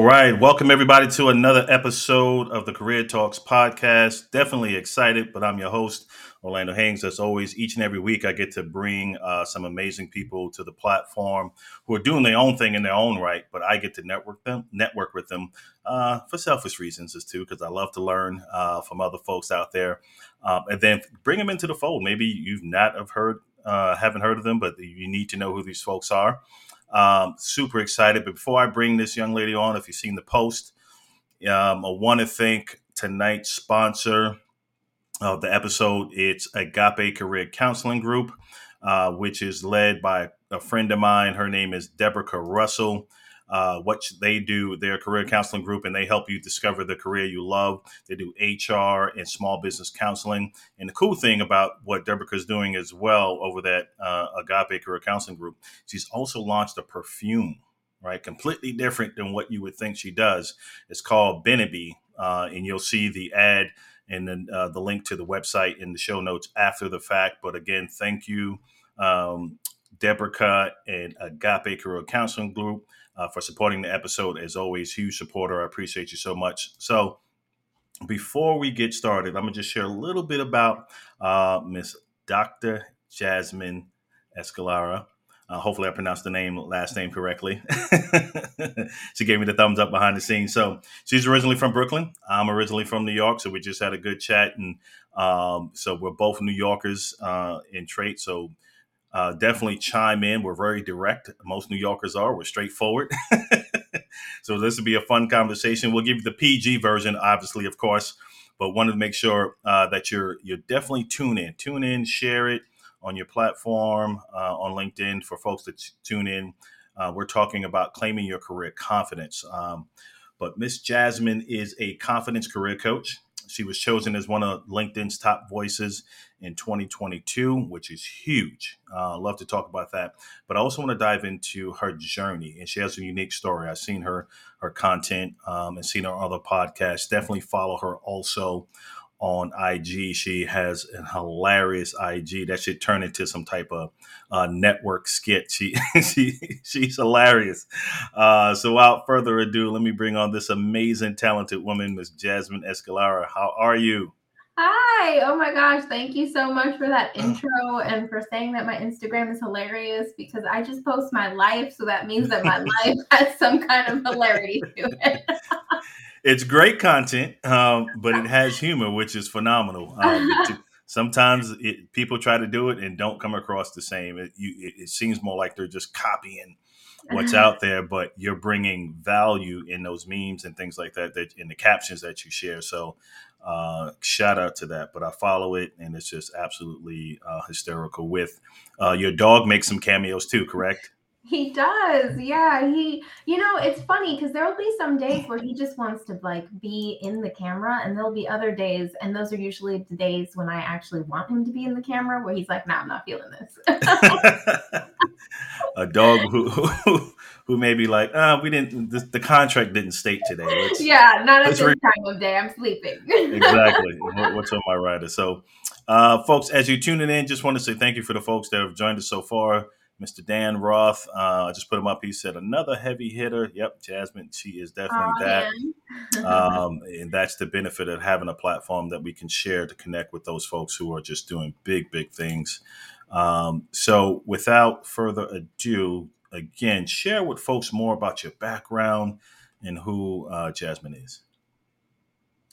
All right. Welcome, everybody, to another episode of the Career Talks podcast. Definitely excited, but I'm your host, Orlando Haynes. As always, each and every week, I get to bring uh, some amazing people to the platform who are doing their own thing in their own right, but I get to network them, network with them uh, for selfish reasons as too, because I love to learn uh, from other folks out there, um, and then bring them into the fold. Maybe you've not have heard, uh, haven't heard of them, but you need to know who these folks are. Um, super excited. But before I bring this young lady on, if you've seen the post, um, I want to thank tonight's sponsor of the episode. It's Agape Career Counseling Group, uh, which is led by a friend of mine. Her name is Deborah Russell uh, what they do, their career counseling group, and they help you discover the career you love. They do HR and small business counseling. And the cool thing about what Deborah is doing as well over that uh, Agape Career Counseling Group, she's also launched a perfume, right? Completely different than what you would think she does. It's called Beneby, uh, and you'll see the ad and then uh, the link to the website in the show notes after the fact. But again, thank you, um, Deborah and Agape Career Counseling Group uh, for supporting the episode. As always, huge supporter. I appreciate you so much. So, before we get started, I'm gonna just share a little bit about uh, Miss Dr. Jasmine Escalera. Uh, hopefully, I pronounced the name last name correctly. she gave me the thumbs up behind the scenes. So she's originally from Brooklyn. I'm originally from New York. So we just had a good chat, and um, so we're both New Yorkers uh, in trait. So uh, definitely chime in. We're very direct. Most New Yorkers are. We're straightforward. so this will be a fun conversation. We'll give you the PG version, obviously, of course, but wanted to make sure uh, that you're you're definitely tune in, tune in, share it on your platform uh, on LinkedIn for folks to t- tune in. Uh, we're talking about claiming your career confidence. Um, but Miss Jasmine is a confidence career coach. She was chosen as one of LinkedIn's top voices in 2022, which is huge. Uh, love to talk about that. But I also want to dive into her journey, and she has a unique story. I've seen her her content um, and seen her other podcasts. Definitely follow her also on IG. She has an hilarious IG that should turn into some type of uh, network skit. She she she's hilarious. Uh, so without further ado, let me bring on this amazing, talented woman, Miss Jasmine Escalera. How are you? Hi. Oh my gosh. Thank you so much for that intro and for saying that my Instagram is hilarious because I just post my life. So that means that my life has some kind of hilarity to it. it's great content, um, but it has humor, which is phenomenal. Um, sometimes it, people try to do it and don't come across the same. It, you, it, it seems more like they're just copying what's out there, but you're bringing value in those memes and things like that, that in the captions that you share. So, uh, shout out to that. But I follow it, and it's just absolutely uh, hysterical. With uh, your dog makes some cameos too, correct? He does. Yeah. He, you know, it's funny because there'll be some days where he just wants to like be in the camera, and there'll be other days, and those are usually the days when I actually want him to be in the camera where he's like, nah, I'm not feeling this. a dog who, who, who may be like, uh, we didn't, the, the contract didn't state today. Let's, yeah. Not at this re- time of day. I'm sleeping. exactly. What's on my rider? So, uh, folks, as you're tuning in, just want to say thank you for the folks that have joined us so far. Mr. Dan Roth. Uh, I just put him up. He said another heavy hitter. Yep, Jasmine, she is definitely oh, that. um, and that's the benefit of having a platform that we can share to connect with those folks who are just doing big, big things. Um, so, without further ado, again, share with folks more about your background and who uh, Jasmine is.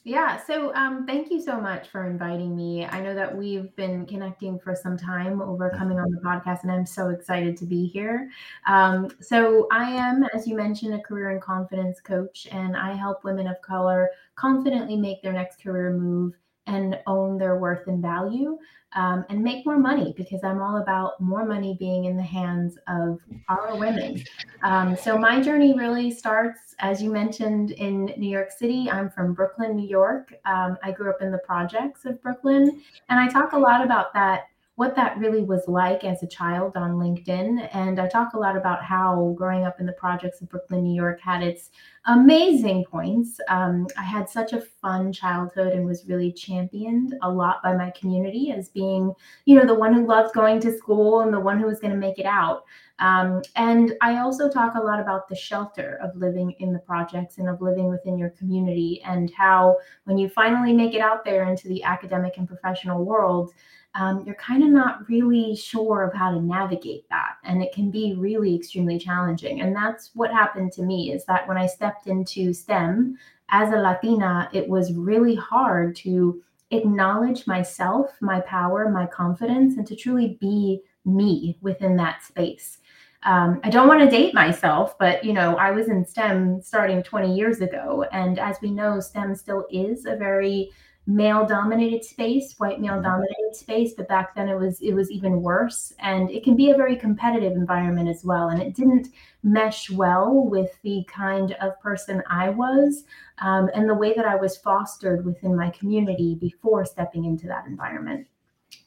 Yeah, so um, thank you so much for inviting me. I know that we've been connecting for some time over mm-hmm. coming on the podcast, and I'm so excited to be here. Um, so, I am, as you mentioned, a career and confidence coach, and I help women of color confidently make their next career move and own their worth and value um, and make more money because I'm all about more money being in the hands of our women. Um, so my journey really starts, as you mentioned, in New York City. I'm from Brooklyn, New York. Um, I grew up in the projects of Brooklyn, and I talk a lot about that what that really was like as a child on LinkedIn. And I talk a lot about how growing up in the projects of Brooklyn, New York had its amazing points. Um, I had such a fun childhood and was really championed a lot by my community as being, you know, the one who loved going to school and the one who was going to make it out. Um, and I also talk a lot about the shelter of living in the projects and of living within your community, and how when you finally make it out there into the academic and professional world, um, you're kind of not really sure of how to navigate that. And it can be really extremely challenging. And that's what happened to me is that when I stepped into STEM as a Latina, it was really hard to acknowledge myself, my power, my confidence, and to truly be me within that space. Um, I don't want to date myself, but you know, I was in STEM starting 20 years ago, and as we know, STEM still is a very male dominated space white male dominated space but back then it was it was even worse. And it can be a very competitive environment as well. And it didn't mesh well with the kind of person i was um, and the way that i was fostered within my community before stepping into that environment.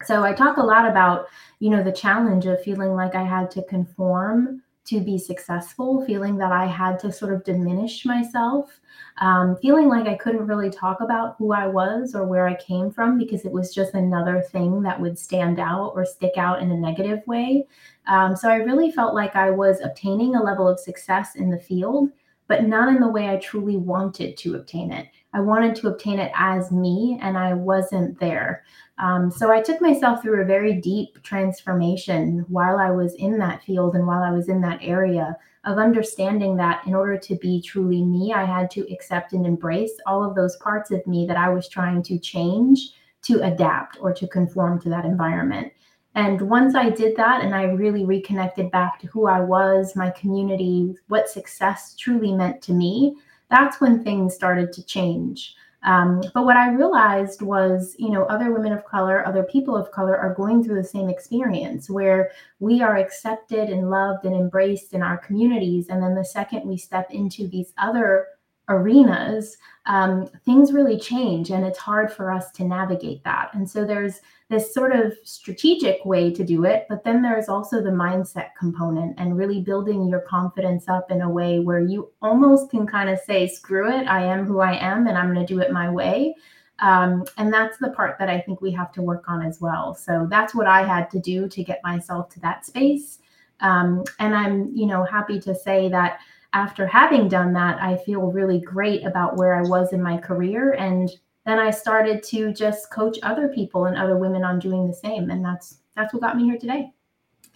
So i talk a lot about you know the challenge of feeling like i had to conform to be successful, feeling that I had to sort of diminish myself, um, feeling like I couldn't really talk about who I was or where I came from because it was just another thing that would stand out or stick out in a negative way. Um, so I really felt like I was obtaining a level of success in the field, but not in the way I truly wanted to obtain it. I wanted to obtain it as me, and I wasn't there. Um, so I took myself through a very deep transformation while I was in that field and while I was in that area of understanding that in order to be truly me, I had to accept and embrace all of those parts of me that I was trying to change to adapt or to conform to that environment. And once I did that and I really reconnected back to who I was, my community, what success truly meant to me, that's when things started to change. Um, but what I realized was, you know, other women of color, other people of color are going through the same experience where we are accepted and loved and embraced in our communities. And then the second we step into these other arenas, um, things really change and it's hard for us to navigate that. And so there's this sort of strategic way to do it, but then there's also the mindset component and really building your confidence up in a way where you almost can kind of say, screw it, I am who I am and I'm going to do it my way. Um, and that's the part that I think we have to work on as well. So that's what I had to do to get myself to that space. Um, and I'm, you know, happy to say that after having done that, I feel really great about where I was in my career. And then I started to just coach other people and other women on doing the same. And that's that's what got me here today.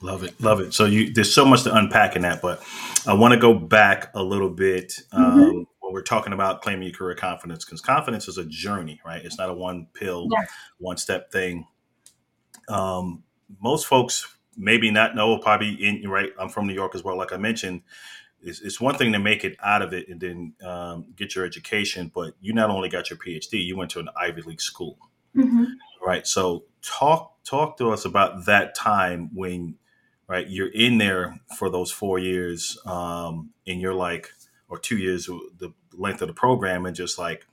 Love it, love it. So you there's so much to unpack in that, but I want to go back a little bit um, mm-hmm. when we're talking about claiming your career confidence, because confidence is a journey, right? It's not a one pill, yes. one step thing. Um, most folks maybe not know, probably in right. I'm from New York as well, like I mentioned it's, it's one thing to make it out of it and then um, get your education, but you not only got your PhD, you went to an Ivy League school, mm-hmm. right? So talk talk to us about that time when right you're in there for those four years, um, and you're like, or two years, the length of the program, and just like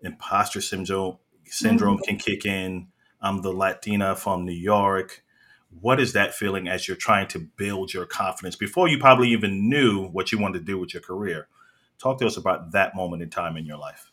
imposter syndrome syndrome mm-hmm. can kick in. I'm the Latina from New York what is that feeling as you're trying to build your confidence before you probably even knew what you wanted to do with your career? Talk to us about that moment in time in your life.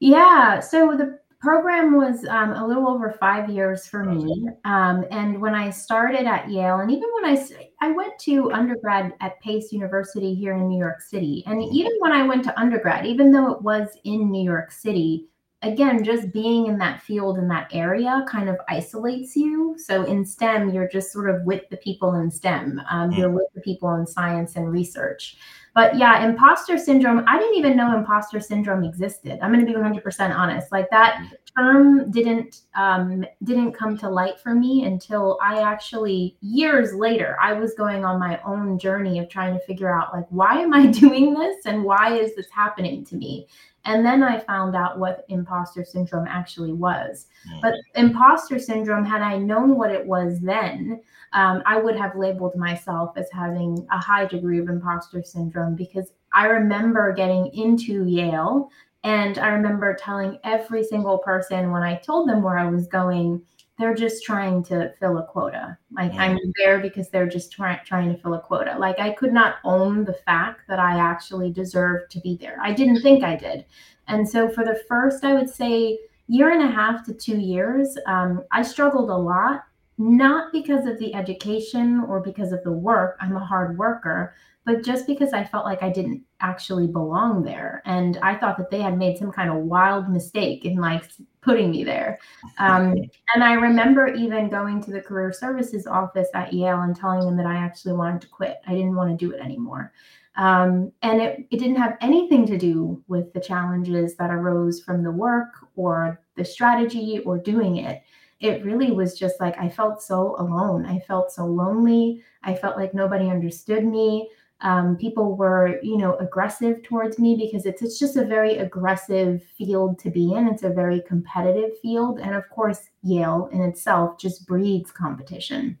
Yeah. So the program was um, a little over five years for me. Um, and when I started at Yale, and even when I I went to undergrad at Pace University here in New York City, and mm-hmm. even when I went to undergrad, even though it was in New York City, again, just being in that field in that area kind of isolates you. So in STEM, you're just sort of with the people in STEM, um, mm. you're with the people in science and research. But yeah, imposter syndrome, I didn't even know imposter syndrome existed. I'm going to be 100% honest. Like that mm. term didn't um, didn't come to light for me until I actually years later I was going on my own journey of trying to figure out like why am I doing this and why is this happening to me? And then I found out what imposter syndrome actually was. Mm. But imposter syndrome, had I known what it was then, um, I would have labeled myself as having a high degree of imposter syndrome because I remember getting into Yale and I remember telling every single person when I told them where I was going, they're just trying to fill a quota. Like. I'm there because they're just trying trying to fill a quota. Like I could not own the fact that I actually deserved to be there. I didn't think I did. And so for the first, I would say year and a half to two years, um, I struggled a lot, not because of the education or because of the work. I'm a hard worker, but just because I felt like I didn't actually belong there. And I thought that they had made some kind of wild mistake in like putting me there. Um, and I remember even going to the career services office at Yale and telling them that I actually wanted to quit. I didn't want to do it anymore. Um, and it, it didn't have anything to do with the challenges that arose from the work or the strategy or doing it. It really was just like I felt so alone. I felt so lonely. I felt like nobody understood me. Um, people were, you know, aggressive towards me because it's it's just a very aggressive field to be in. It's a very competitive field, and of course, Yale in itself just breeds competition.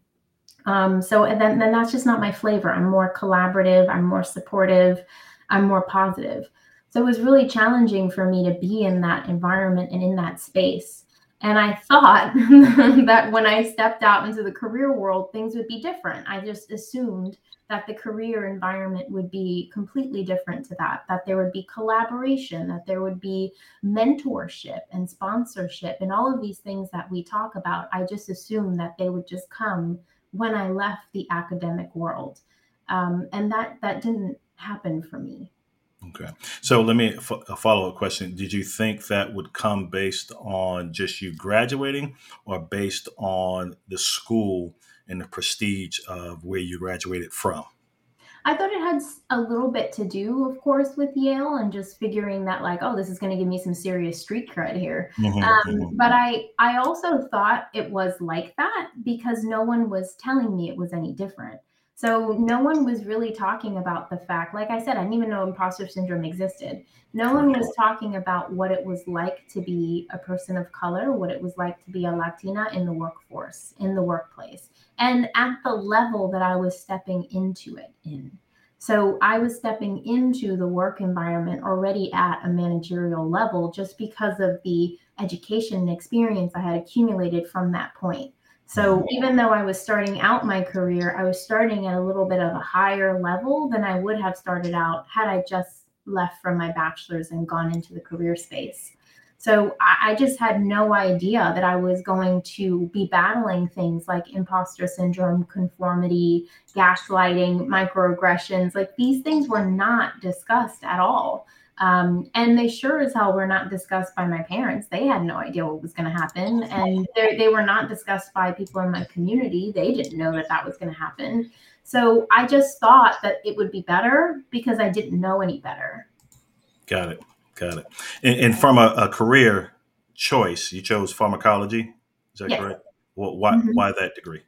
Um, so and then, then that's just not my flavor. I'm more collaborative, I'm more supportive, I'm more positive. So it was really challenging for me to be in that environment and in that space. And I thought that when I stepped out into the career world, things would be different. I just assumed that the career environment would be completely different to that, that there would be collaboration, that there would be mentorship and sponsorship, and all of these things that we talk about. I just assumed that they would just come when I left the academic world. Um, and that that didn't happen for me. Okay. So let me f- a follow up question. Did you think that would come based on just you graduating or based on the school and the prestige of where you graduated from? I thought it had a little bit to do, of course, with Yale and just figuring that, like, oh, this is going to give me some serious street cred here. Mm-hmm, um, mm-hmm. But I, I also thought it was like that because no one was telling me it was any different. So no one was really talking about the fact, like I said, I didn't even know imposter syndrome existed. No one was talking about what it was like to be a person of color, what it was like to be a Latina in the workforce, in the workplace, and at the level that I was stepping into it in. So I was stepping into the work environment already at a managerial level just because of the education and experience I had accumulated from that point. So mm-hmm. even though I was starting out my career, I was starting at a little bit of a higher level than I would have started out had I just left from my bachelor's and gone into the career space. So I, I just had no idea that I was going to be battling things like imposter syndrome, conformity, gaslighting, microaggressions. Like these things were not discussed at all. Um, and they sure as hell were not discussed by my parents. They had no idea what was going to happen. And they were not discussed by people in my community. They didn't know that that was going to happen. So I just thought that it would be better because I didn't know any better. Got it. Got it. And, and from a, a, career choice, you chose pharmacology. Is that yes. correct? Well, why, mm-hmm. why that degree?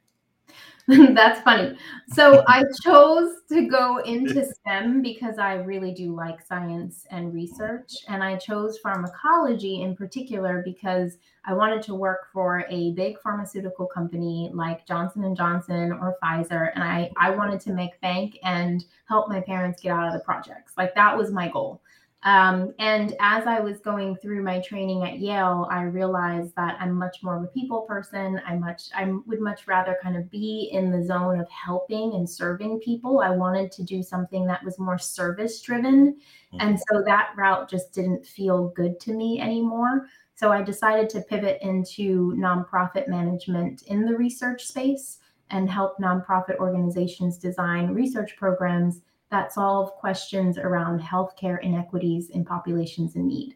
That's funny. So I chose to go into STEM because I really do like science and research, and I chose pharmacology in particular because I wanted to work for a big pharmaceutical company like Johnson and Johnson or Pfizer, and I I wanted to make bank and help my parents get out of the projects. Like that was my goal. Um, and as I was going through my training at Yale, I realized that I'm much more of a people person. I much I would much rather kind of be in the zone of helping and serving people. I wanted to do something that was more service driven. Mm-hmm. And so that route just didn't feel good to me anymore. So I decided to pivot into nonprofit management in the research space and help nonprofit organizations design research programs that solve questions around healthcare inequities in populations in need.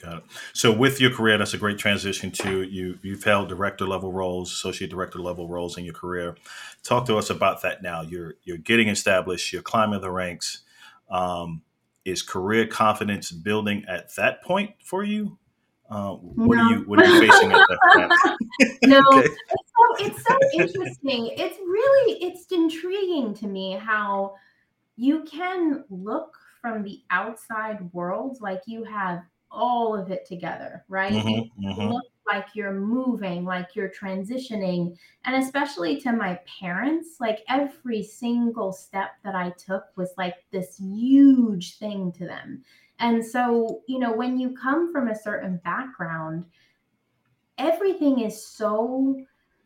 Got it. So, with your career, that's a great transition to you. You've held director level roles, associate director level roles in your career. Talk to us about that now. You're you're getting established. You're climbing the ranks. Um, is career confidence building at that point for you? Uh, what no. are you What are you facing at that point? no, okay. it's so it's so interesting. It's really it's intriguing to me how you can look from the outside world like you have all of it together, right? Mm-hmm, mm-hmm. look like you're moving, like you're transitioning. And especially to my parents, like every single step that I took was like this huge thing to them. And so, you know, when you come from a certain background, everything is so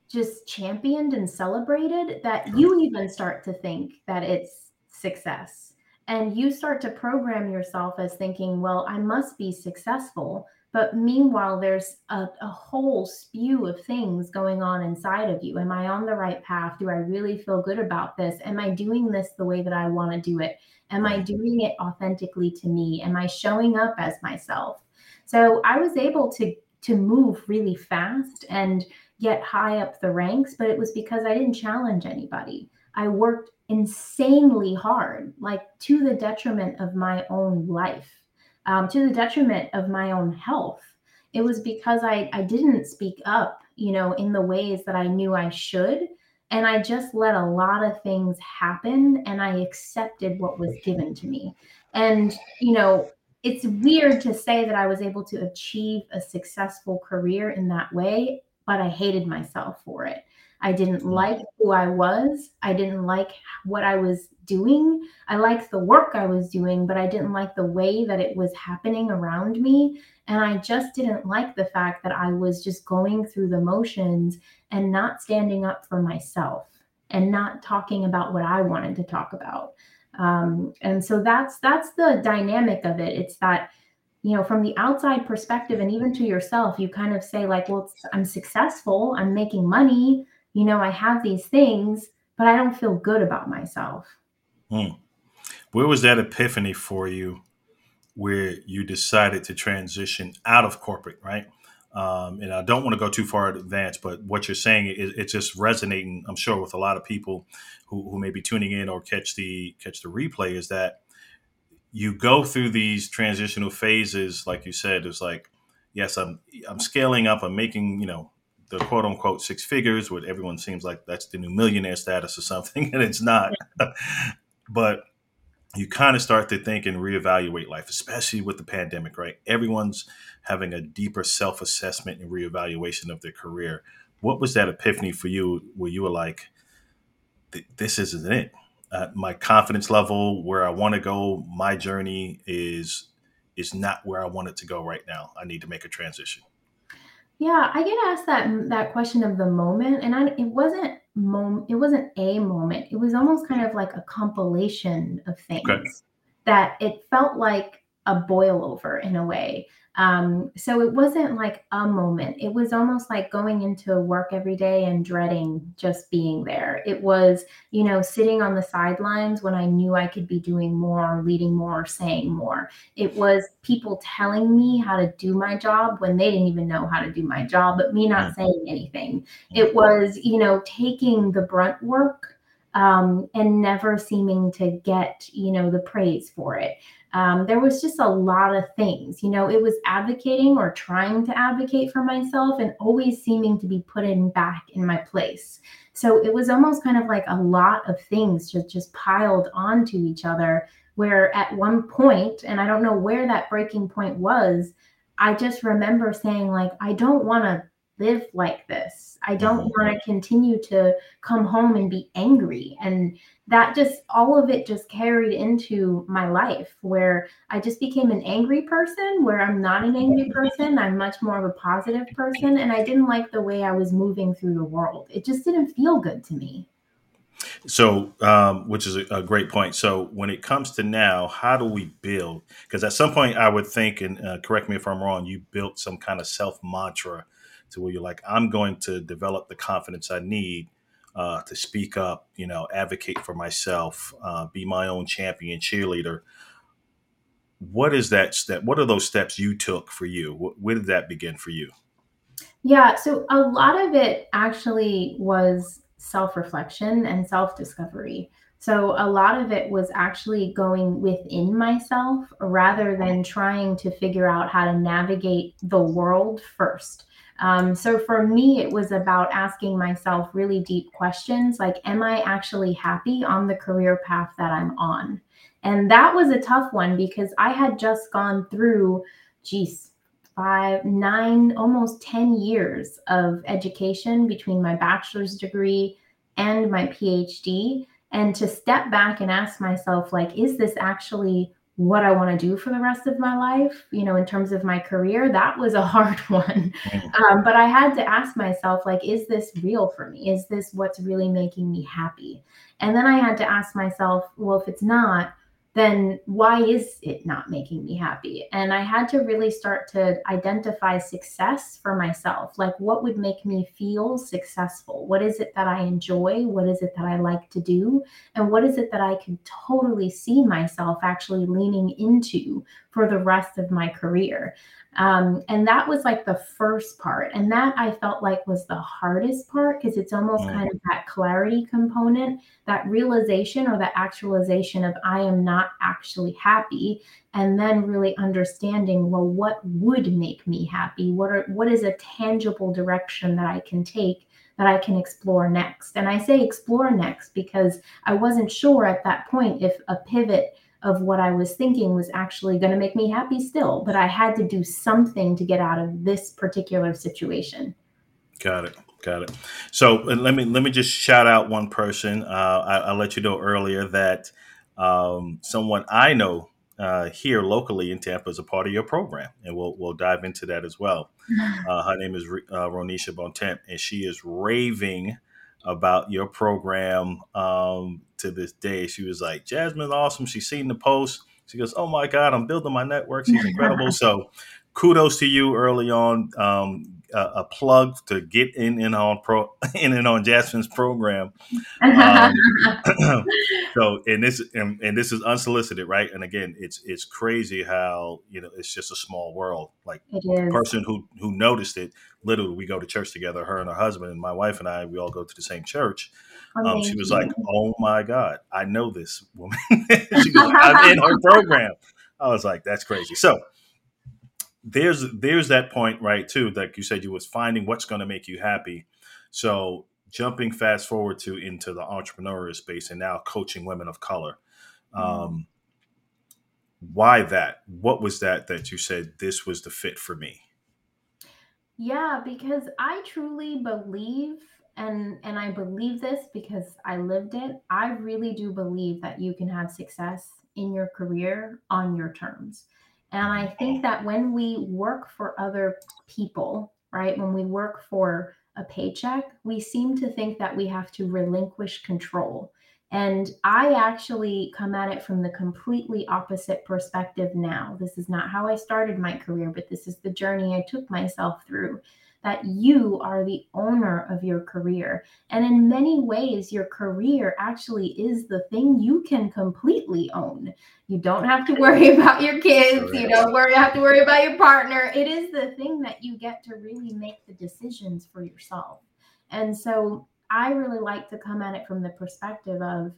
just championed and celebrated that you even start to think that it's success. And you start to program yourself as thinking, well, I must be successful. But meanwhile, there's a, a, whole spew of things going on inside of you. Am I on the right path? Do I really feel good about this? Am I doing this the way that I want to do it? Am I doing it authentically to me? Am I showing up as myself? So I was able to to move really fast and get high up the ranks, but it was because I didn't challenge anybody. I worked insanely hard, like to the detriment of my own life, um, to the detriment of my own health. It was because I, I didn't speak up, you know, in the ways that I knew I should. And I just let a lot of things happen and I accepted what was given to me. And, you know, it's weird to say that I was able to achieve a successful career in that way but I hated myself for it. I didn't mm. like who I was. I didn't like what I was doing. I liked the work I was doing, but I didn't like the way that it was happening around me. And I just didn't like the fact that I was just going through the motions and not standing up for myself and not talking about what I wanted to talk about. Um, and so that's that's the dynamic of it. It's that you know from the outside perspective and even to yourself you kind of say like well i'm successful i'm making money you know i have these things but i don't feel good about myself hmm. where was that epiphany for you where you decided to transition out of corporate right um, and i don't want to go too far in advance but what you're saying is it's just resonating i'm sure with a lot of people who, who may be tuning in or catch the catch the replay is that you go through these transitional phases, like you said, it's like, yes, I'm I'm scaling up, I'm making, you know, the quote unquote six figures, what everyone seems like that's the new millionaire status or something, and it's not. but you kind of start to think and reevaluate life, especially with the pandemic, right? Everyone's having a deeper self assessment and reevaluation of their career. What was that epiphany for you where you were like, this isn't it? uh, my confidence level, where I want to go, my journey is is not where I want it to go right now. I need to make a transition. Yeah, I get asked that mm, that question of the moment, and I, it wasn't mom, it wasn't a moment. It was almost kind of like a compilation of things okay. that it felt like a boil over in a way. Um, so it wasn't like a moment. It was almost like going into work every day and dreading just being there. It was, you know, sitting on the sidelines when I knew I could be doing more, leading more, saying more. It was people telling me how to do my job when they didn't even know how to do my job, but me not saying anything. It was, you know, taking the brunt work um, and never seeming to get, you know, the praise for it um, there was just a lot of things. You know, it was advocating or trying to advocate for myself and always seeming to be put in back in my place. So it was almost kind of like a lot of things just, just piled onto each other. Where at one point, and I don't know where that breaking point was, I just remember saying, like, I don't want to live like this. I don't mm-hmm. want to continue to come home and be angry. And that just all of it just carried into my life where I just became an angry person, where I'm not an angry person. I'm much more of a positive person. And I didn't like the way I was moving through the world. It just didn't feel good to me. So, um, which is a, a, great point. So, when it comes to now, how do we build? Because at some point, I would think, and uh, correct me if I'm wrong, you built some kind of self mantra to where you're like, I'm going to develop the confidence I need uh, to speak up, you know, advocate for myself, uh, be my own champion, cheerleader. What is that step? What are those steps you took for you? Where did that begin for you? Yeah, so a lot of it actually was self reflection and self discovery. So a lot of it was actually going within myself rather than trying to figure out how to navigate the world first. Um, so for me, it was about asking myself really deep questions like, am I actually happy on the career path that I'm on? And that was a tough one because I had just gone through, geez, five, nine, almost 10 years of education between my bachelor's degree and my PhD. And to step back and ask myself, like, is this actually what I want to do for the rest of my life, you know, in terms of my career, that was a hard one. Mm. Um, but I had to ask myself, like, is this real for me? Is this what's really making me happy? And then I had to ask myself, well, if it's not, then why is it not making me happy? And I had to really start to identify success for myself. Like, what would make me feel successful? What is it that I enjoy? What is it that I like to do? And what is it that I can totally see myself actually leaning into for the rest of my career? Um, and that was like the first part. And that I felt like was the hardest part because it's almost mm. kind of that clarity component, that realization or that actualization of I am not actually happy. And then really understanding, well, what would make me happy? What are what is a tangible direction that I can take that I can explore next? And I say explore next because I wasn't sure at that point if a pivot of what I was thinking was actually going to make me happy still, but I had to do something to get out of this particular situation. Got it. Got it. So let me let me just shout out one person. Uh, I, I let you know earlier that um, someone I know uh, here locally in Tampa is a part of your program, and we'll we'll dive into that as well. Uh, her name is uh, Ronisha Bontemps, and she is raving about your program um, to this day. She was like, Jasmine's awesome. She's seen the post. She goes, Oh my God, I'm building my network. She's incredible. so kudos to you early on. Um, a, a, plug to get in and on pro in and on Jasmine's program. Um, so and this and, and, this is unsolicited, right? And again, it's it's crazy how you know it's just a small world. Like the person who who noticed it, literally, we go to church together. Her and her husband and my wife and I, we all go to the same church. Um, she was like, "Oh my God, I know this woman." she goes, "I'm in her program." I was like, "That's crazy." So there's there's that point right too like you said you was finding what's going to make you happy. So jumping fast forward to into the entrepreneurial space and now coaching women of color mm-hmm. um, why that? What was that that you said this was the fit for me yeah because i truly believe and and i believe this because i lived it i really do believe that you can have success in your career on your terms and I think that when we work for other people, right, when we work for a paycheck, we seem to think that we have to relinquish control. And I actually come at it from the completely opposite perspective now. This is not how I started my career, but this is the journey I took myself through that you are the owner of your career. And in many ways, your career actually is the thing you can completely own. You don't have to worry about your kids, you don't worry, have to worry about your partner. It is the thing that you get to really make the decisions for yourself. And so I really like to come at it from the perspective of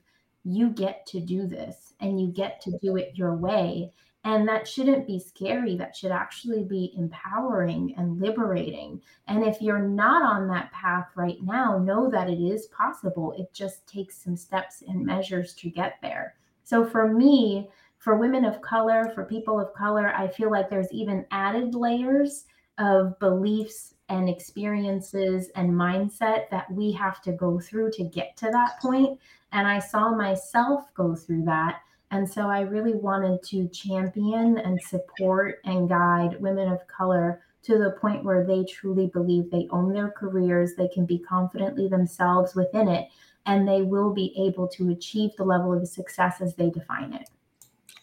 you get to do this and you get to do it your way. And that shouldn't be scary. That should actually be empowering and liberating. And if you're not on that path right now, know that it is possible. It just takes some steps and measures to get there. So for me, for women of color, for people of color, I feel like there's even added layers of beliefs and experiences and mindset that we have to go through to get to that point. And I saw myself go through that. And so I really wanted to champion and support and guide women of color to the point where they truly believe they own their careers, they can be confidently themselves within it, and they will be able to achieve the level of success as they define it.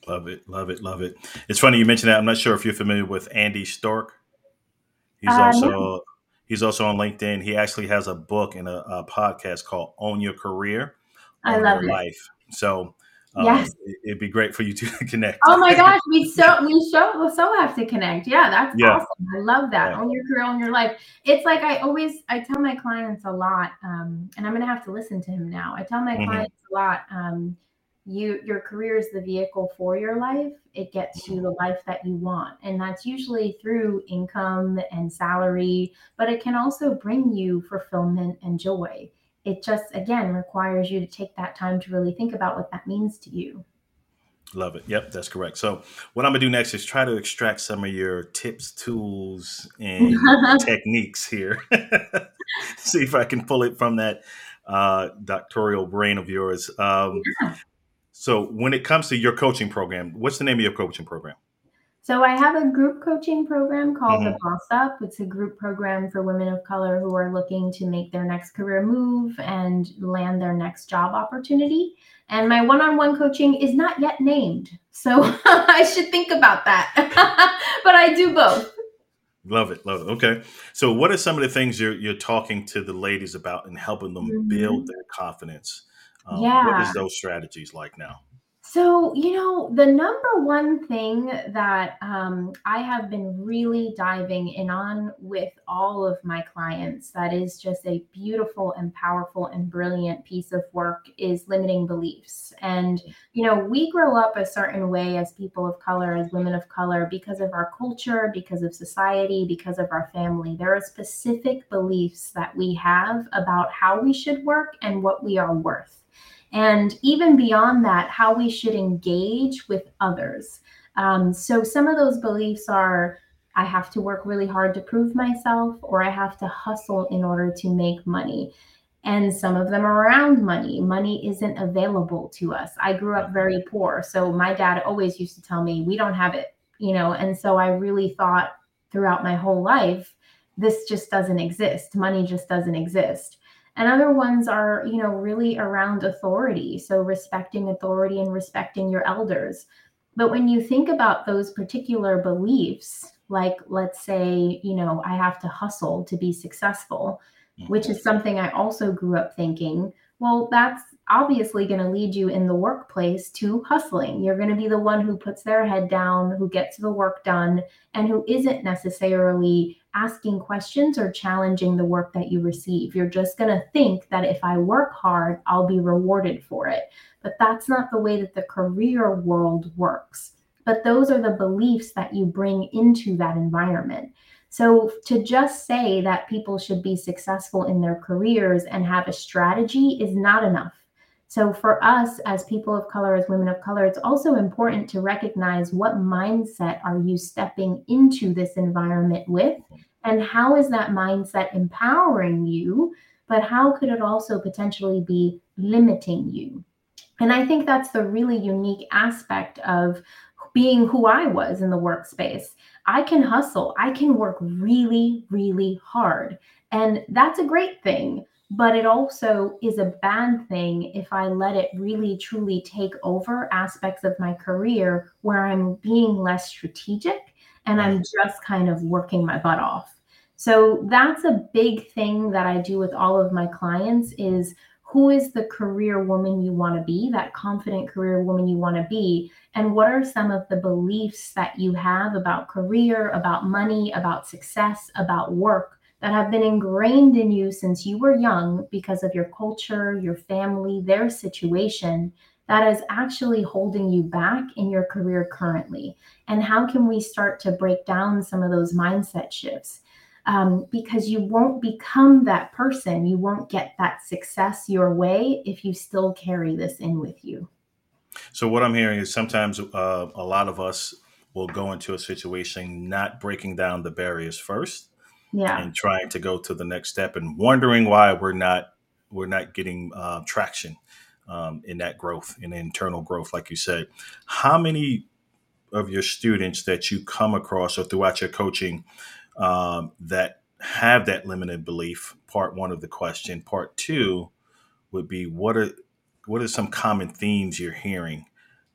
Love it, love it, love it. It's funny you mentioned that. I'm not sure if you're familiar with Andy Storch. He's uh, also no. he's also on LinkedIn. He actually has a book and a, a podcast called Own Your Career, Own I love Your it. Life. So um, yes, it'd be great for you to connect. Oh my gosh, we so we so we so have to connect. Yeah, that's yeah. awesome. I love that. Yeah. Own your career, on your life. It's like I always I tell my clients a lot, um, and I'm gonna have to listen to him now. I tell my mm-hmm. clients a lot. Um, you your career is the vehicle for your life. It gets you the life that you want, and that's usually through income and salary, but it can also bring you fulfillment and joy it just again requires you to take that time to really think about what that means to you. Love it. Yep that's correct. So what i'm gonna do next is try to extract some of your tips tools and techniques here. See if i can pull it from that uh, doctoral brain of yours. Um, yeah. So, when it comes to your coaching program, what's the name of your coaching program? So I have a group coaching program called mm-hmm. the Boss Up. It's a group program for women of color who are looking to make their next career move and land their next job opportunity. And my one-on-one coaching is not yet named. So I should think about that. but I do both. Love it, love it. Okay, so what are some of the things you're you're talking to the ladies about and helping them mm-hmm. build their confidence? Um, yeah, what is those strategies like now? So, you know, the number one thing that um, I have been really diving in on with all of my clients that is just a beautiful and powerful and brilliant piece of work is limiting beliefs. And, you know, we grow up a certain way as people of color, as women of color, because of our culture, because of society, because of our family. There are specific beliefs that we have about how we should work and what we are worth and even beyond that, how we should engage with others. Um, so some of those beliefs are I have to work really hard to prove myself, or I have to hustle in order to make money. And some of them are around money. Money isn't available to us. I grew up very poor. So my dad always used to tell me, we don't have it, you know. And so I really thought throughout my whole life, this just doesn't exist. Money just doesn't exist and other ones are you know really around authority. So respecting authority and respecting your elders. But when you think about those particular beliefs like let's say you know i have to hustle to be successful mm-hmm. which is something i also grew up thinking well that's obviously going to lead you in the workplace to hustling. You're going to be the one who puts their head down, who gets the work done, and who isn't necessarily asking questions or challenging the work that you receive. You're just going to think that if I work hard, I'll be rewarded for it. But that's not the way that the career world works. But those are the beliefs that you bring into that environment. So to just say that people should be successful in their careers and have a strategy is not enough so, for us as people of color, as women of color, it's also important to recognize what mindset are you stepping into this environment with, and how is that mindset empowering you, but how could it also potentially be limiting you? And I think that's the really unique aspect of being who I was in the workspace. I can hustle, I can work really, really hard. And that's a great thing but it also is a bad thing if I let it really truly take over aspects of my career where I'm being less strategic and I'm just kind of working my butt off. So that's a big thing that I do with all of my clients is who is the career woman you want to be, that confident career woman you want to be, and what are some of the beliefs that you have about career, about money, about success, about work that have been ingrained in you since you were young because of your culture, your family, their situation that is actually holding you back in your career currently? And how can we start to break down some of those mindset shifts? Um, because you won't become that person. You won't get that success your way if you still carry this in with you. So, what I'm hearing is sometimes uh, a lot of us will go into a situation not breaking down the barriers first yeah. and trying to go to the next step and wondering why we're not we're not getting uh, traction um, in that growth in internal growth like you said how many of your students that you come across or throughout your coaching um, that have that limited belief part one of the question part two would be what are what are some common themes you're hearing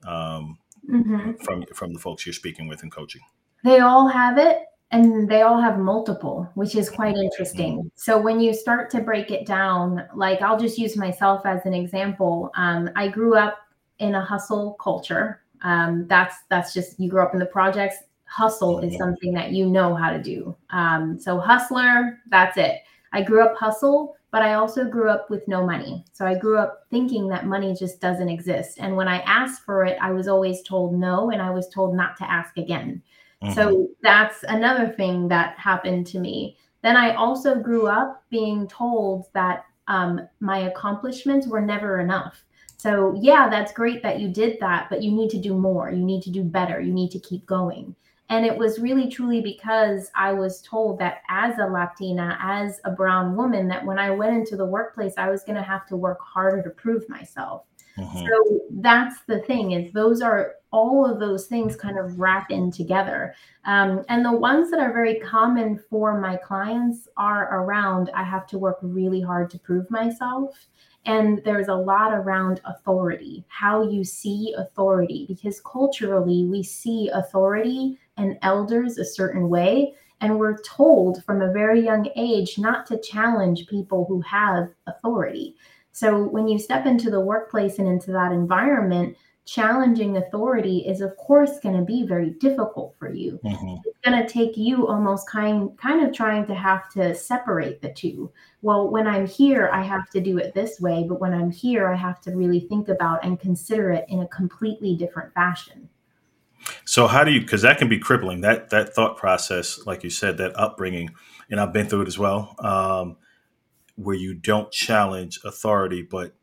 um, mm-hmm. from from the folks you're speaking with and coaching they all have it and they all have multiple which is quite interesting. So when you start to break it down like i'll just use myself as an example. Um, i grew up in a hustle culture. Um, that's that's just you grew up in the projects. Hustle is something that you know how to do. Um, so hustler that's it. I grew up hustle but i also grew up with no money. So i grew up thinking that money just doesn't exist. And when i asked for it i was always told no and i was told not to ask again Mm-hmm. So that's another thing that happened to me. Then I also grew up being told that um, my accomplishments were never enough. So, yeah, that's great that you did that, but you need to do more. You need to do better. You need to keep going. And it was really truly because I was told that as a Latina, as a brown woman, that when I went into the workplace, I was going to have to work harder to prove myself. Mm-hmm. So that's the thing is those are all of those things kind of wrap in together. Um, and the ones that are very common for my clients are around I have to work really hard to prove myself. And there's a lot around authority, how you see authority, because culturally we see authority and elders a certain way. And we're told from a very young age not to challenge people who have authority. So when you step into the workplace and into that environment, challenging authority is of course going to be very difficult for you. Mm-hmm. It's going to take you almost kind kind of trying to have to separate the two. Well, when I'm here, I have to do it this way, but when I'm here, I have to really think about and consider it in a completely different fashion. So how do you because that can be crippling that that thought process like you said that upbringing and I've been through it as well um, where you don't challenge authority, but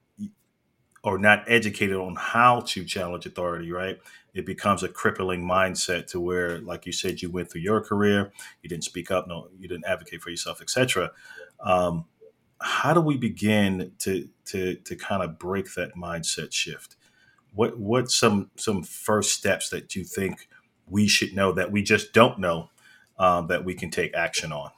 or not educated on how to challenge authority, right? It becomes a crippling mindset to where, like you said, you went through your career, you didn't speak up, no, you didn't advocate for yourself, etc. Um, how do we begin to to to kind of break that mindset shift? What what some some first steps that you think we should know that we just don't know um, that we can take action on?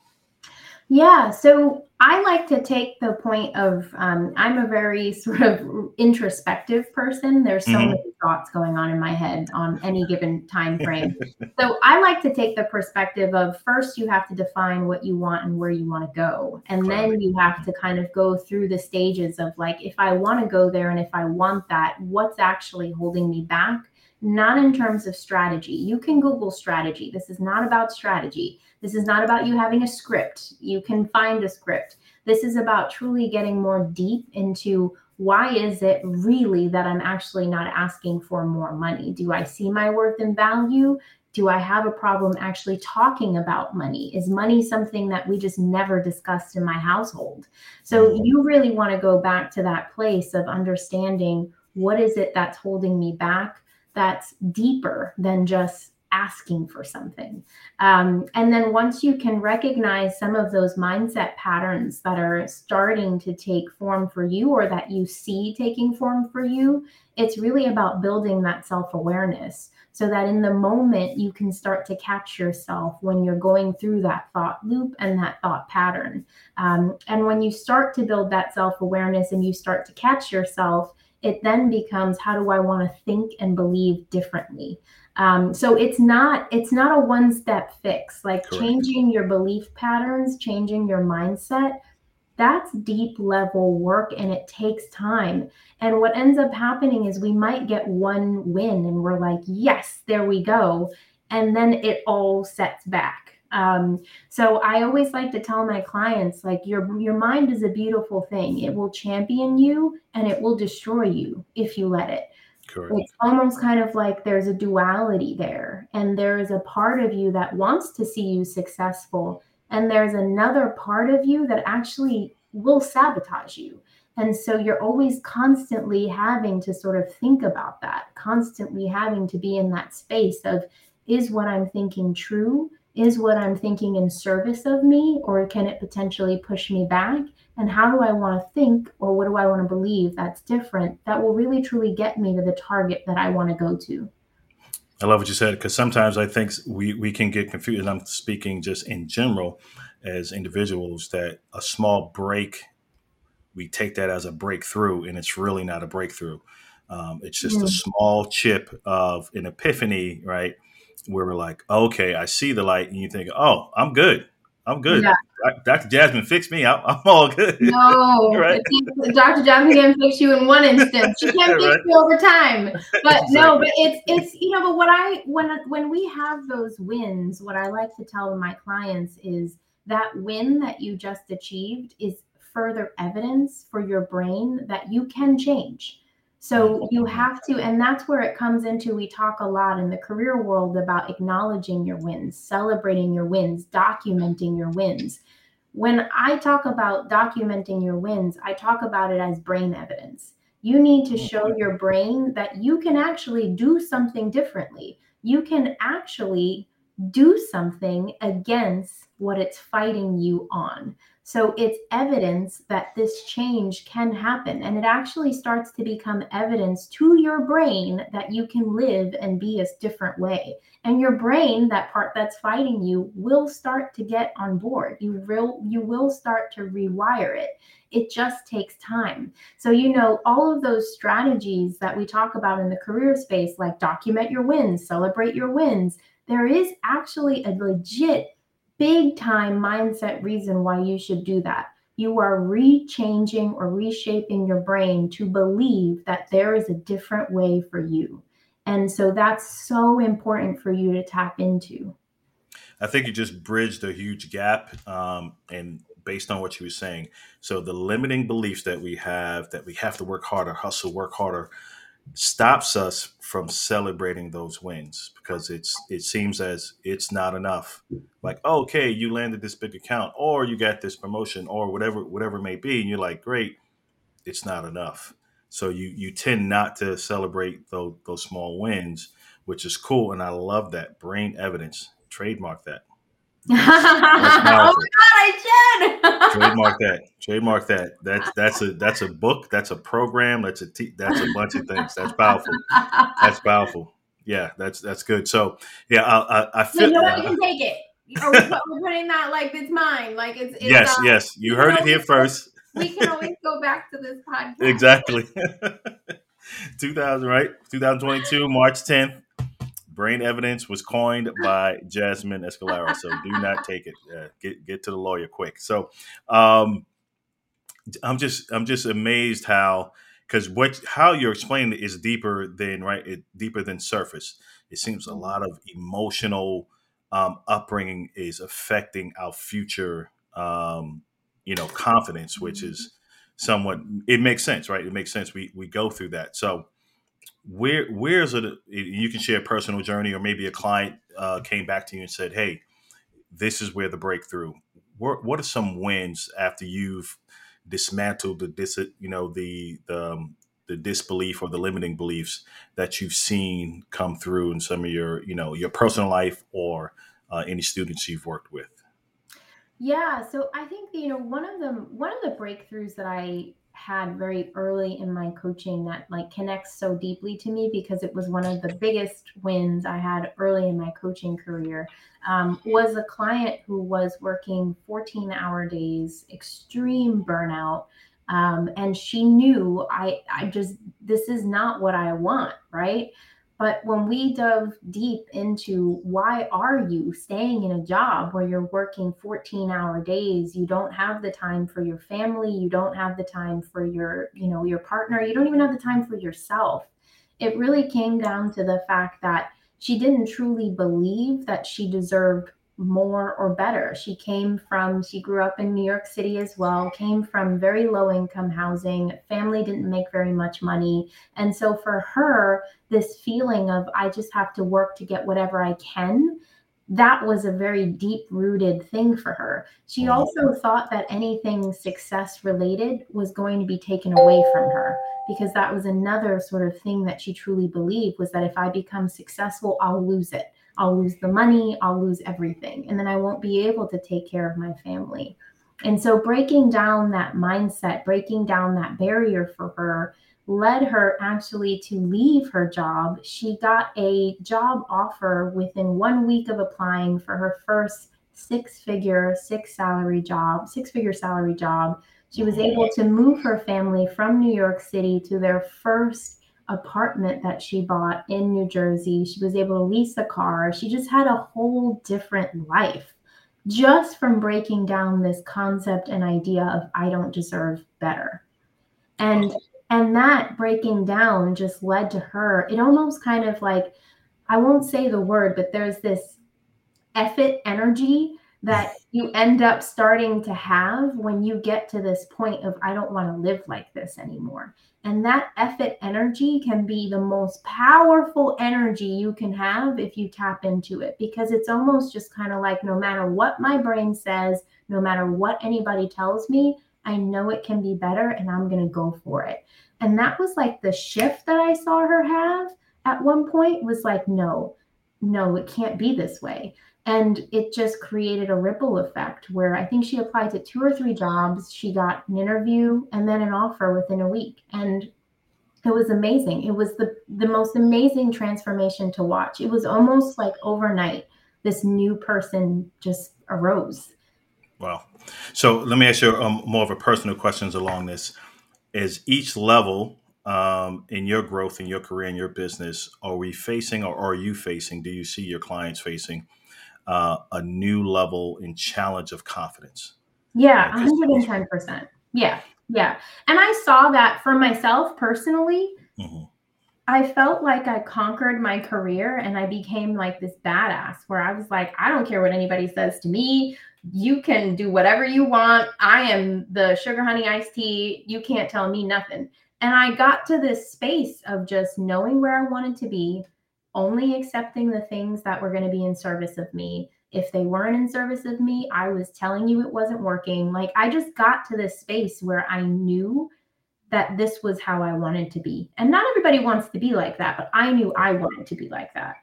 Yeah, so I like to take the point of um, I'm a very sort of introspective person. There's so mm-hmm. many thoughts going on in my head on any given time frame. so I like to take the perspective of first you have to define what you want and where you want to go, and then you have to kind of go through the stages of like if I want to go there and if I want that, what's actually holding me back? Not in terms of strategy. You can Google strategy. This is not about strategy this is not about you having a script. You can find a script. This is about truly getting more deep into why is it really that I'm actually not asking for more money? Do I see my worth and value? Do I have a problem actually talking about money? Is money something that we just never discussed in my household? So mm-hmm. you really want to go back to that place of understanding what is it that's holding me back that's deeper than just asking for something. Um, and then once you can recognize some of those mindset patterns that are starting to take form for you or that you see taking form for you, it's really about building that self awareness so that in the moment you can start to catch yourself when you're going through that thought loop and that thought pattern. Um, and when you start to build that self awareness and you start to catch yourself, it then becomes how do I want to think and believe differently? Um, so it's not it's not a one step fix. Like Correct. changing your belief patterns, changing your mindset. That's deep level work and it takes time. And what ends up happening is we might get one win and we're like, yes, there we go. And then it all sets back. Um, so I always like to tell my clients, like your your mind is a beautiful thing. It will champion you and it will destroy you if you let it. Correct. It's almost kind of like there's a duality there, and there is a part of you that wants to see you successful, and there's another part of you that actually will sabotage you. And so you're always constantly having to sort of think about that, constantly having to be in that space of is what I'm thinking true? Is what I'm thinking in service of me, or can it potentially push me back? And how do I want to think or what do I want to believe that's different that will really truly get me to the target that I want to go to. I love what you said because sometimes I think we, we can get confused. I'm speaking just in general as individuals that a small break, we take that as a breakthrough, and it's really not a breakthrough. Um, it's just mm. a small chip of an epiphany, right? Where we're like, okay, I see the light, and you think, oh, I'm good. I'm good. Yeah. Dr. Jasmine fixed me. I'm, I'm all good. No, right? Dr. Jasmine can fix you in one instant. She can't fix right. you over time. But exactly. no, but it's it's you know, but what I when when we have those wins, what I like to tell my clients is that win that you just achieved is further evidence for your brain that you can change so you have to, and that's where it comes into. We talk a lot in the career world about acknowledging your wins, celebrating your wins, documenting your wins. When I talk about documenting your wins, I talk about it as brain evidence. You need to show your brain that you can actually do something differently. You can actually do something against what it's fighting you on. So it's evidence that this change can happen. And it actually starts to become evidence to your brain that you can live and be a different way. And your brain, that part that's fighting you, will start to get on board. You will you will start to rewire it. It just takes time. So, you know, all of those strategies that we talk about in the career space, like document your wins, celebrate your wins, there is actually a legit big time mindset reason why you should do that. You are rechanging or reshaping your brain to believe that there is a different way for you. And so that's so important for you to tap into. I think you just bridged a huge gap. Um, and based on what you were saying, so the limiting beliefs that we have that we have to work harder, hustle, work harder, stops us from celebrating those wins because it's it seems as it's not enough. Like oh, okay you landed this big account or you got this promotion or whatever whatever may be and you're like great it's not enough. So you you tend not to celebrate those, those small wins which is cool and i love that. Brain evidence. Trademark that oh my god, I should trademark that. Trademark that. That's that's a that's a book. That's a program. That's a t- that's a bunch of things. That's powerful. That's powerful. Yeah, that's that's good. So yeah, I I, I feel. You know you can take it. Are we, we're putting that like it's mine. Like it's, it's yes, uh, yes. You heard it here first. We can always go back to this podcast. Exactly. 2000 right 2022 march 10th brain evidence was coined by Jasmine Escalera, so do not take it. Uh, get get to the lawyer quick. So, um, I'm just I'm just amazed how because what how you're explaining it is deeper than right it, deeper than surface. It seems a lot of emotional um, upbringing is affecting our future, um, you know, confidence, which is somewhat it makes sense, right? It makes sense. We we go through that. So where where's it you can share a personal journey or maybe a client uh, came back to you and said hey this is where the breakthrough. What, what are some wins after you've dismantled the dis you know the the, um, the disbelief or the limiting beliefs that you've seen come through in some of your you know your personal life or uh, any students you've worked with? Yeah so i think you know one of them one of the breakthroughs that i had very early in my coaching that like connects so deeply to me because it was one of the biggest wins I had early in my coaching career um, was a client who was working 14 hour days, extreme burnout. Um, and she knew I, I just, this is not what I want, right? But when we dove deep into why are you staying in a job where you're working 14 hour days, you don't have the time for your family, you don't have the time for your, you know, your partner, you don't even have the time for yourself. It really came down to the fact that she didn't truly believe that she deserved more or better. She came from, she grew up in New York City as well, came from very low income housing, family didn't make very much money. And so for her, this feeling of, I just have to work to get whatever I can, that was a very deep rooted thing for her. She mm-hmm. also thought that anything success related was going to be taken away from her because that was another sort of thing that she truly believed was that if I become successful, I'll lose it I'll lose the money, I'll lose everything, and then I won't be able to take care of my family. And so, breaking down that mindset, breaking down that barrier for her led her actually to leave her job. She got a job offer within one week of applying for her first six figure, six salary job, six figure salary job. She was able to move her family from New York City to their first apartment that she bought in New Jersey. She was able to lease a car. She just had a whole different life just from breaking down this concept and idea of I don't deserve better. And and that breaking down just led to her it almost kind of like I won't say the word but there's this effort energy that mm. you end up starting to have when you get to this point of I don't want to live like this anymore. And that effort energy can be the most powerful energy you can have if you tap into it because it's almost just kind of like no matter what my brain says, no matter what anybody tells me, I know it can be better and I'm going to go for it. And that was like the shift that I saw her have at one point was like, no, no, it can't be this way. And it just created a ripple effect where I think she applied to two or three jobs. She got an interview and then an offer within a week. And it was amazing. It was the, the most amazing transformation to watch. It was almost like overnight, this new person just arose. Wow. So let me ask you um, more of a personal questions along this. Is each level um, in your growth in your career in your business, are we facing or are you facing? Do you see your clients facing uh, a new level in challenge of confidence? Yeah, and ten percent. Yeah, yeah, and I saw that for myself personally. Mm-hmm. I felt like I conquered my career and I became like this badass where I was like, I don't care what anybody says to me. You can do whatever you want. I am the sugar honey iced tea. You can't tell me nothing. And I got to this space of just knowing where I wanted to be, only accepting the things that were going to be in service of me. If they weren't in service of me, I was telling you it wasn't working. Like I just got to this space where I knew that this was how I wanted to be. And not everybody wants to be like that, but I knew I wanted to be like that.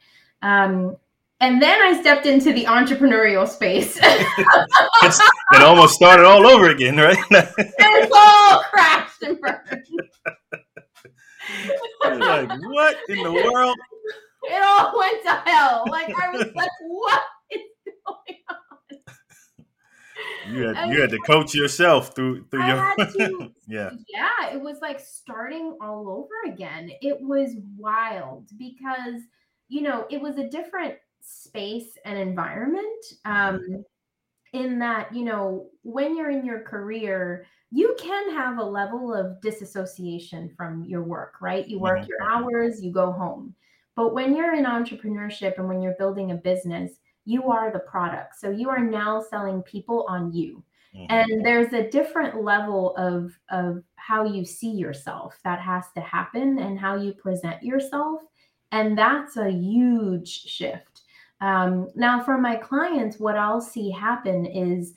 Um, and then I stepped into the entrepreneurial space. it almost started all over again, right? it's all crashed and burned. like, what in the world? It all went to hell. Like I was like, what is going on? You had and you had to coach yourself through through I your to, yeah yeah it was like starting all over again. It was wild because you know it was a different space and environment um, in that you know when you're in your career you can have a level of disassociation from your work right you work mm-hmm. your hours you go home but when you're in entrepreneurship and when you're building a business you are the product so you are now selling people on you mm-hmm. and there's a different level of of how you see yourself that has to happen and how you present yourself and that's a huge shift um, now, for my clients, what I'll see happen is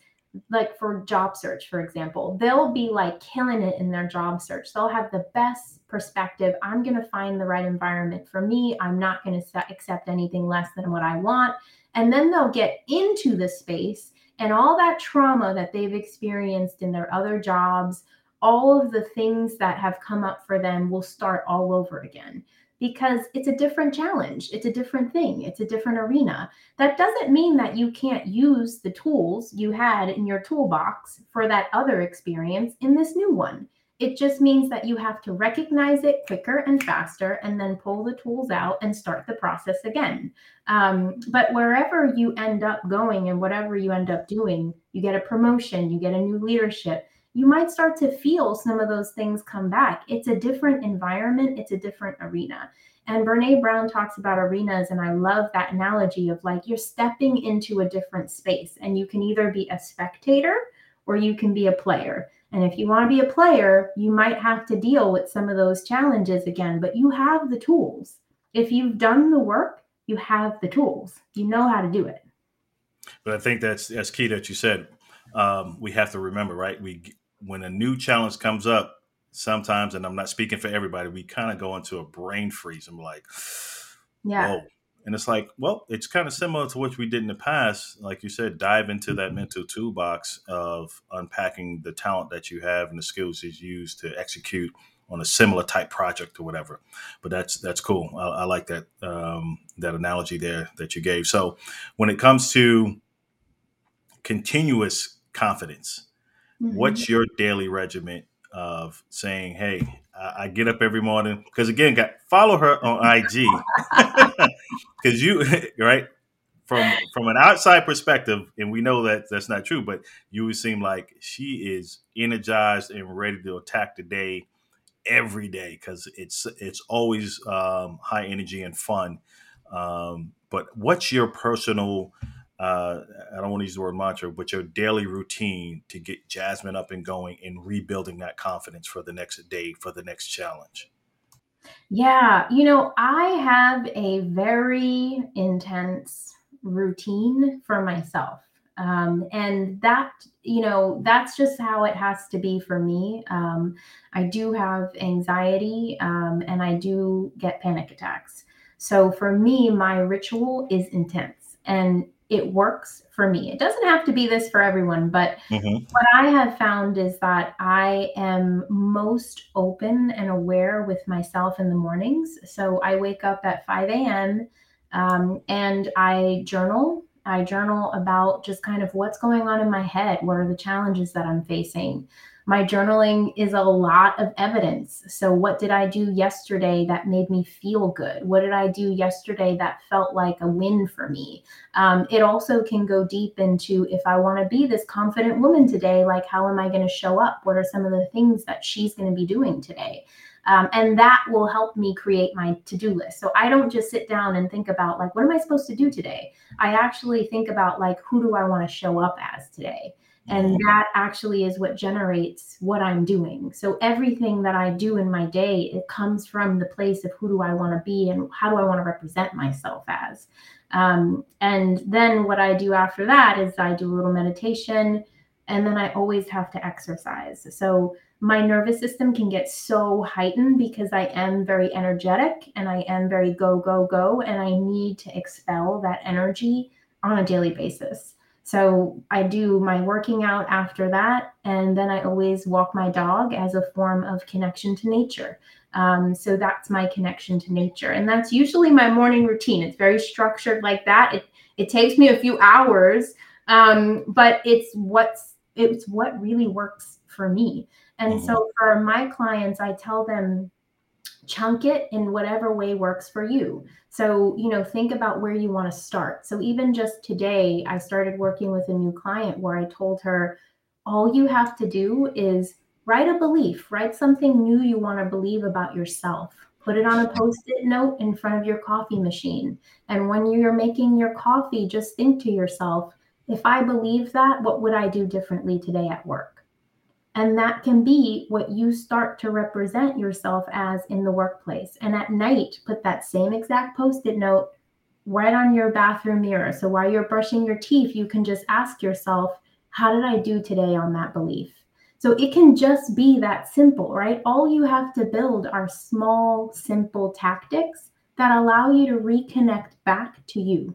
like for job search, for example, they'll be like killing it in their job search. They'll have the best perspective. I'm going to find the right environment for me. I'm not going to accept anything less than what I want. And then they'll get into the space and all that trauma that they've experienced in their other jobs, all of the things that have come up for them will start all over again because it's a different challenge. It's a different thing. It's a different arena. That doesn't mean that you can't use the tools you had in your toolbox for that other experience in this new one. It just means that you have to recognize it quicker and faster and then pull the tools out and start the process again. Um, but wherever you end up going and whatever you end up doing, you get a promotion, you get a new leadership, you might start to feel some of those things come back. It's a different environment, it's a different arena. And Brene Brown talks about arenas, and I love that analogy of like you're stepping into a different space, and you can either be a spectator or you can be a player. And if you want to be a player, you might have to deal with some of those challenges again, but you have the tools. If you've done the work, you have the tools. You know how to do it. But I think that's that's key that you said. Um, we have to remember, right? We when a new challenge comes up, sometimes, and I'm not speaking for everybody, we kind of go into a brain freeze. I'm like, yeah. Whoa. And it's like, well, it's kind of similar to what we did in the past. Like you said, dive into that mental toolbox of unpacking the talent that you have and the skills you use to execute on a similar type project or whatever. But that's that's cool. I, I like that um, that analogy there that you gave. So when it comes to continuous confidence, Mm-hmm. What's your daily regiment of saying, "Hey, I, I get up every morning"? Because again, got follow her on IG because you right from from an outside perspective, and we know that that's not true, but you would seem like she is energized and ready to attack the day every day because it's it's always um, high energy and fun. Um, but what's your personal uh, I don't want to use the word mantra, but your daily routine to get Jasmine up and going and rebuilding that confidence for the next day, for the next challenge? Yeah, you know, I have a very intense routine for myself. Um, and that, you know, that's just how it has to be for me. Um, I do have anxiety um, and I do get panic attacks. So for me, my ritual is intense and it works for me. It doesn't have to be this for everyone, but mm-hmm. what I have found is that I am most open and aware with myself in the mornings. So I wake up at 5 a.m. Um, and I journal. I journal about just kind of what's going on in my head. What are the challenges that I'm facing? My journaling is a lot of evidence. So, what did I do yesterday that made me feel good? What did I do yesterday that felt like a win for me? Um, it also can go deep into if I want to be this confident woman today, like how am I going to show up? What are some of the things that she's going to be doing today? Um, and that will help me create my to-do list so i don't just sit down and think about like what am i supposed to do today i actually think about like who do i want to show up as today and that actually is what generates what i'm doing. So everything that i do in my day it comes from the place of who do i want to be and how do i want to represent myself as. Um, and then what i do after that is i do a little meditation and then i always have to exercise. So my nervous system can get so heightened because i am very energetic and i am very go go go and i need to expel that energy on a daily basis so I do my working out after that. And then I always walk my dog as a form of connection to nature. Um, so that's my connection to nature. And that's usually my morning routine. It's very structured like that. It, it takes me a few hours, um, but it's what's it's what really works for me. And mm-hmm. so for my clients, I tell them chunk it in whatever way works for you. So, you know, think about where you want to start. So, even just today, I started working with a new client where I told her, all you have to do is write a belief, write something new you want to believe about yourself. Put it on a post it note in front of your coffee machine. And when you're making your coffee, just think to yourself, if I believe that, what would I do differently today at work? And that can be what you start to represent yourself as in the workplace. And at night, put that same exact post it note right on your bathroom mirror. So while you're brushing your teeth, you can just ask yourself, How did I do today on that belief? So it can just be that simple, right? All you have to build are small, simple tactics that allow you to reconnect back to you.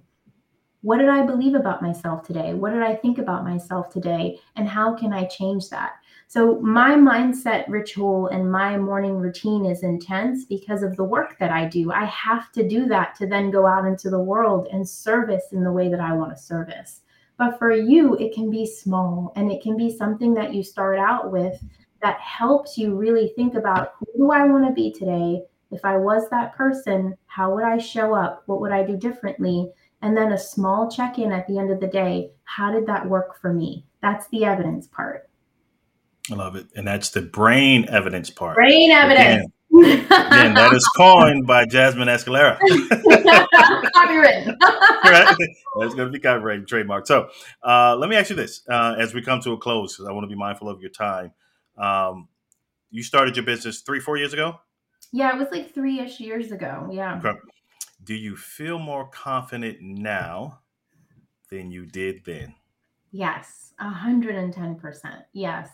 What did I believe about myself today? What did I think about myself today? And how can I change that? So, my mindset ritual and my morning routine is intense because of the work that I do. I have to do that to then go out into the world and service in the way that I want to service. But for you, it can be small and it can be something that you start out with that helps you really think about who do I want to be today? If I was that person, how would I show up? What would I do differently? And then a small check in at the end of the day. How did that work for me? That's the evidence part. I love it. And that's the brain evidence part. Brain evidence. Again, again that is coined by Jasmine Escalera. Copywritten. right? That's going to be copyrighted, trademark. So uh, let me ask you this uh, as we come to a close, because I want to be mindful of your time. Um, you started your business three, four years ago? Yeah, it was like three ish years ago. Yeah. Okay. Do you feel more confident now than you did then? Yes, 110%. Yes.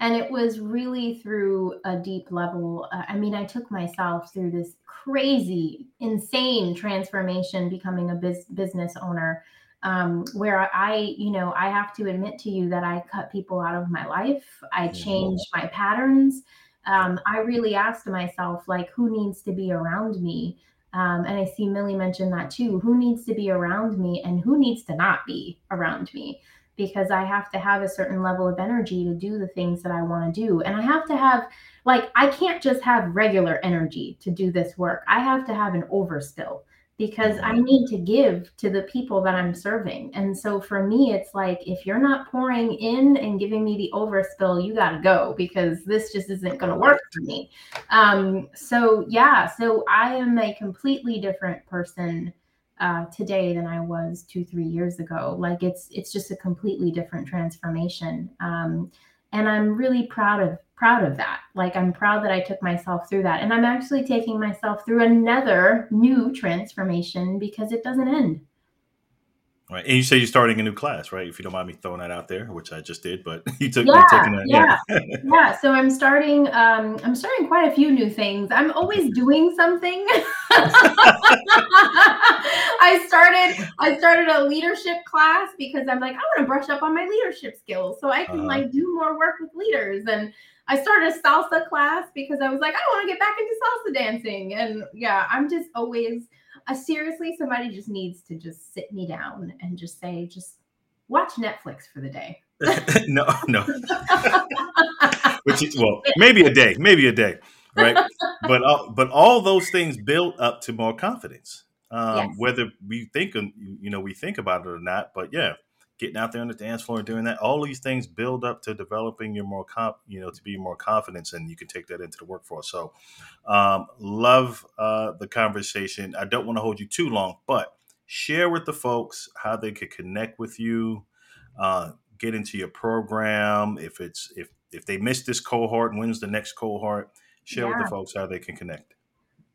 And it was really through a deep level. Uh, I mean, I took myself through this crazy, insane transformation becoming a biz- business owner. Um, where I, you know, I have to admit to you that I cut people out of my life. I changed my patterns. Um, I really asked myself, like, who needs to be around me? Um, and I see Millie mention that too. Who needs to be around me and who needs to not be around me? Because I have to have a certain level of energy to do the things that I want to do. And I have to have, like, I can't just have regular energy to do this work. I have to have an overspill because I mm-hmm. need to give to the people that I'm serving. And so for me, it's like, if you're not pouring in and giving me the overspill, you got to go because this just isn't going to work for me. Um, so, yeah, so I am a completely different person uh, today than I was two, three years ago. Like it's it's just a completely different transformation, um, and I'm really proud of proud of that. Like I'm proud that I took myself through that, and I'm actually taking myself through another new transformation because it doesn't end. Right, and you say you're starting a new class, right? If you don't mind me throwing that out there, which I just did, but you took yeah, taking that, yeah, yeah. yeah. So I'm starting. Um, I'm starting quite a few new things. I'm always doing something. I started. I started a leadership class because I'm like I want to brush up on my leadership skills so I can uh-huh. like do more work with leaders and. I started a salsa class because I was like, I want to get back into salsa dancing. And yeah, I'm just always seriously, somebody just needs to just sit me down and just say, just watch Netflix for the day. no, no. Which is, well, maybe a day, maybe a day, right? but uh, but all those things build up to more confidence. Um, yes. Whether we think you know we think about it or not, but yeah, getting out there on the dance floor and doing that. All these things build up to developing your more comp, you know, to be more confidence, and you can take that into the workforce. So, um, love uh, the conversation. I don't want to hold you too long, but share with the folks how they could connect with you, uh, get into your program. If it's if if they miss this cohort, when's the next cohort? Share yeah. with the folks how they can connect.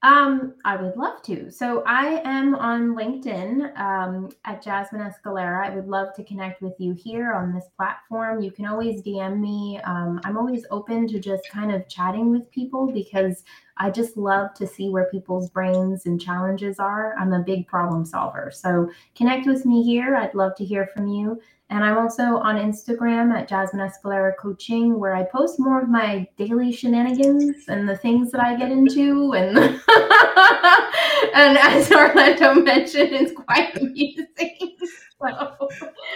Um, I would love to. So I am on LinkedIn um, at Jasmine Escalera. I would love to connect with you here on this platform. You can always DM me. Um, I'm always open to just kind of chatting with people because I just love to see where people's brains and challenges are. I'm a big problem solver. So connect with me here. I'd love to hear from you. And I'm also on Instagram at Jasmine Escalera Coaching, where I post more of my daily shenanigans and the things that I get into. And and as Orlando mentioned, it's quite amusing. So,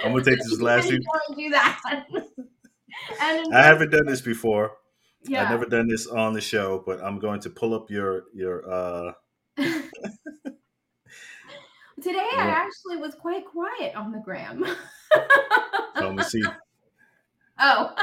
I'm gonna take this last week. Do that. and I haven't done this before. Yeah. I've never done this on the show, but I'm going to pull up your your uh Today I actually was quite quiet on the gram. Let me see. Oh.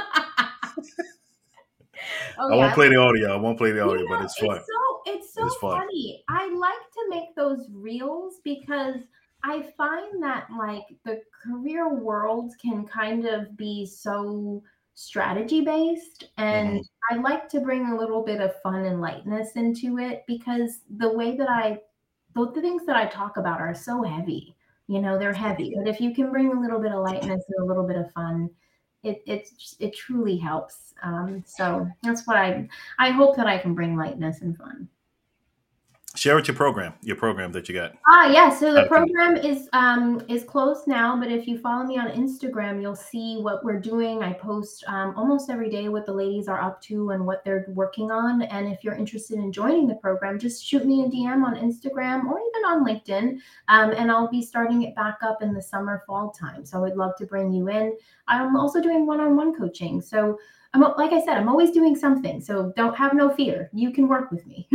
oh I won't play the audio. I won't play the audio, you know, but it's fun. It's so it's so it's funny. I like to make those reels because I find that like the career world can kind of be so strategy based and mm-hmm. I like to bring a little bit of fun and lightness into it because the way that I both the things that I talk about are so heavy. You know, they're heavy, but if you can bring a little bit of lightness and a little bit of fun, it it it truly helps. Um, so that's what I I hope that I can bring lightness and fun share with your program, your program that you got. Ah, yeah. So the program is um is closed now, but if you follow me on Instagram, you'll see what we're doing. I post um, almost every day what the ladies are up to and what they're working on. And if you're interested in joining the program, just shoot me a DM on Instagram or even on LinkedIn, um, and I'll be starting it back up in the summer fall time. So I'd love to bring you in. I'm also doing one-on-one coaching. So I'm like I said, I'm always doing something. So don't have no fear. You can work with me.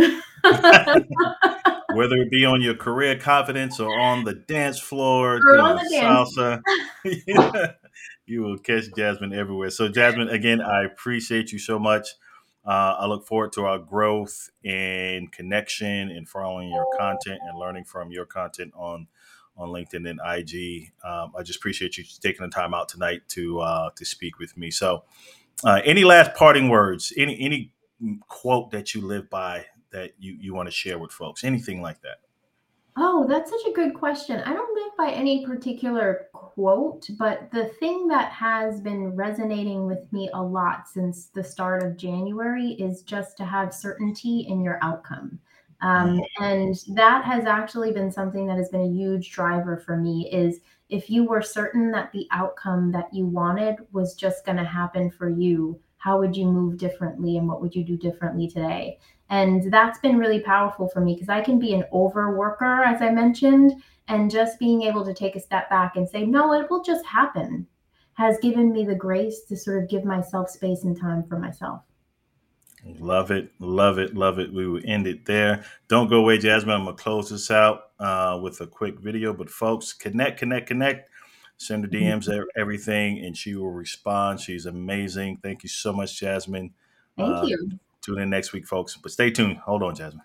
Whether it be on your career confidence or on the dance floor, or on the salsa, you will catch Jasmine everywhere. So, Jasmine, again, I appreciate you so much. Uh, I look forward to our growth and connection and following your content and learning from your content on on LinkedIn and IG. Um, I just appreciate you taking the time out tonight to uh, to speak with me. So, uh, any last parting words? Any any quote that you live by that you you want to share with folks? Anything like that? Oh, that's such a good question. I don't live by any particular quote, but the thing that has been resonating with me a lot since the start of January is just to have certainty in your outcome. Um, mm-hmm. and that has actually been something that has been a huge driver for me is if you were certain that the outcome that you wanted was just going to happen for you how would you move differently and what would you do differently today and that's been really powerful for me because i can be an overworker as i mentioned and just being able to take a step back and say no it will just happen has given me the grace to sort of give myself space and time for myself Love it, love it, love it. We will end it there. Don't go away, Jasmine. I'm gonna close this out uh, with a quick video. But folks, connect, connect, connect. Send her DMs mm-hmm. everything, and she will respond. She's amazing. Thank you so much, Jasmine. Thank uh, you. Tune in next week, folks. But stay tuned. Hold on, Jasmine.